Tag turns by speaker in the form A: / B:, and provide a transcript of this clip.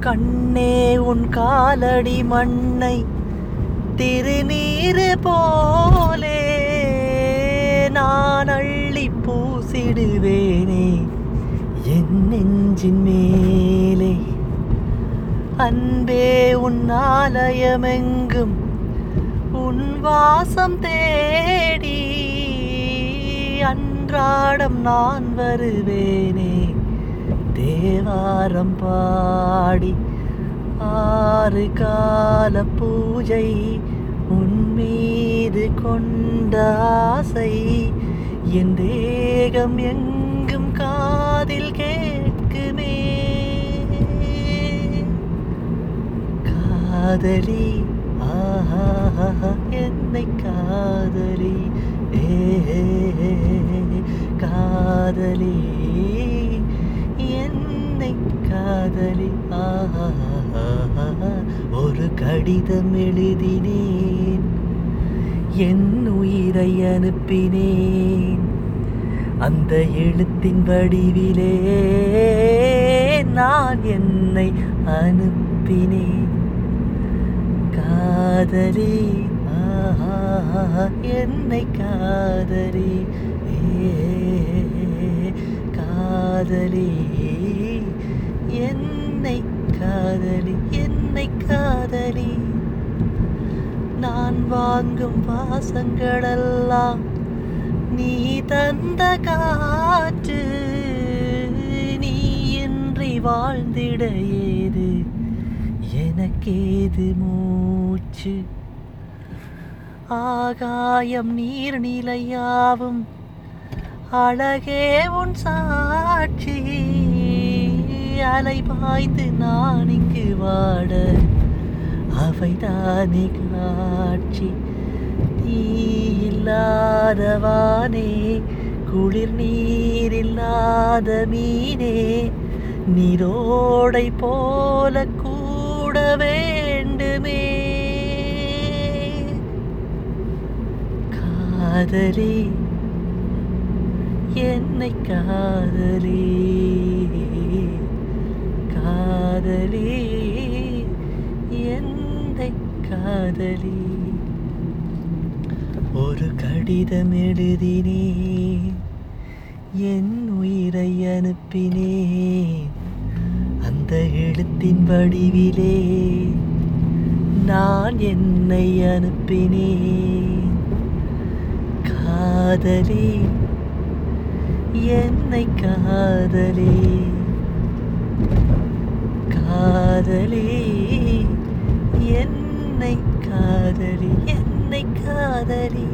A: கண்ணே உன் காலடி மண்ணை திருநீரு போலே. நான் அள்ளி பூசிடுவேனே என் நெஞ்சின் மேலே. அன்பே உன் ஆலயமெங்கும் உன் வாசம் தேடி. அன்றாடம் நான் வருவேனே. தேவாரம் பாடி ஆறு கால பூஜை உன்மீது கொண்ட ஆசை. என் தேகம் எங்கும் காதில் கேட்குமே. காதலி ஆஹா என்னை காதலி. காதலி ஒரு கடிதம் எழுதினேன். என் உயிரை அனுப்பினேன். அந்த எழுத்தின் வடிவிலே நான் என்னை அனுப்பினேன். காதலி என்னை காதலி ஏ காதலி. நான் வாங்கும் வாசங்களெல்லாம் நீ தந்த காற்று நீ இன்றி வாழ்ந்திட ஏது? எனக்கேது மூச்சு? ஆகாயம் நீர்நிலையாவும் அழகே உன் சாட்சி. அலை பாய்ந்து நான் இங்கு வாட அவைதானே காட்சி நீ இல்லாதவானே குளிர் நீர் இல்லாத மீனே நீரோடை போல கூட வேண்டுமே. காதலி என்னை காதலி காதலி. காதலி. ஒரு கடிதம் எழுதினேன். என் உயிரை அனுப்பினேன். அந்த எழுத்தின் வடிவிலே நான் என்னை அனுப்பினேன். காதலி என்னை காதலி. காதலே. என்னை காதலி என்னை காதலி.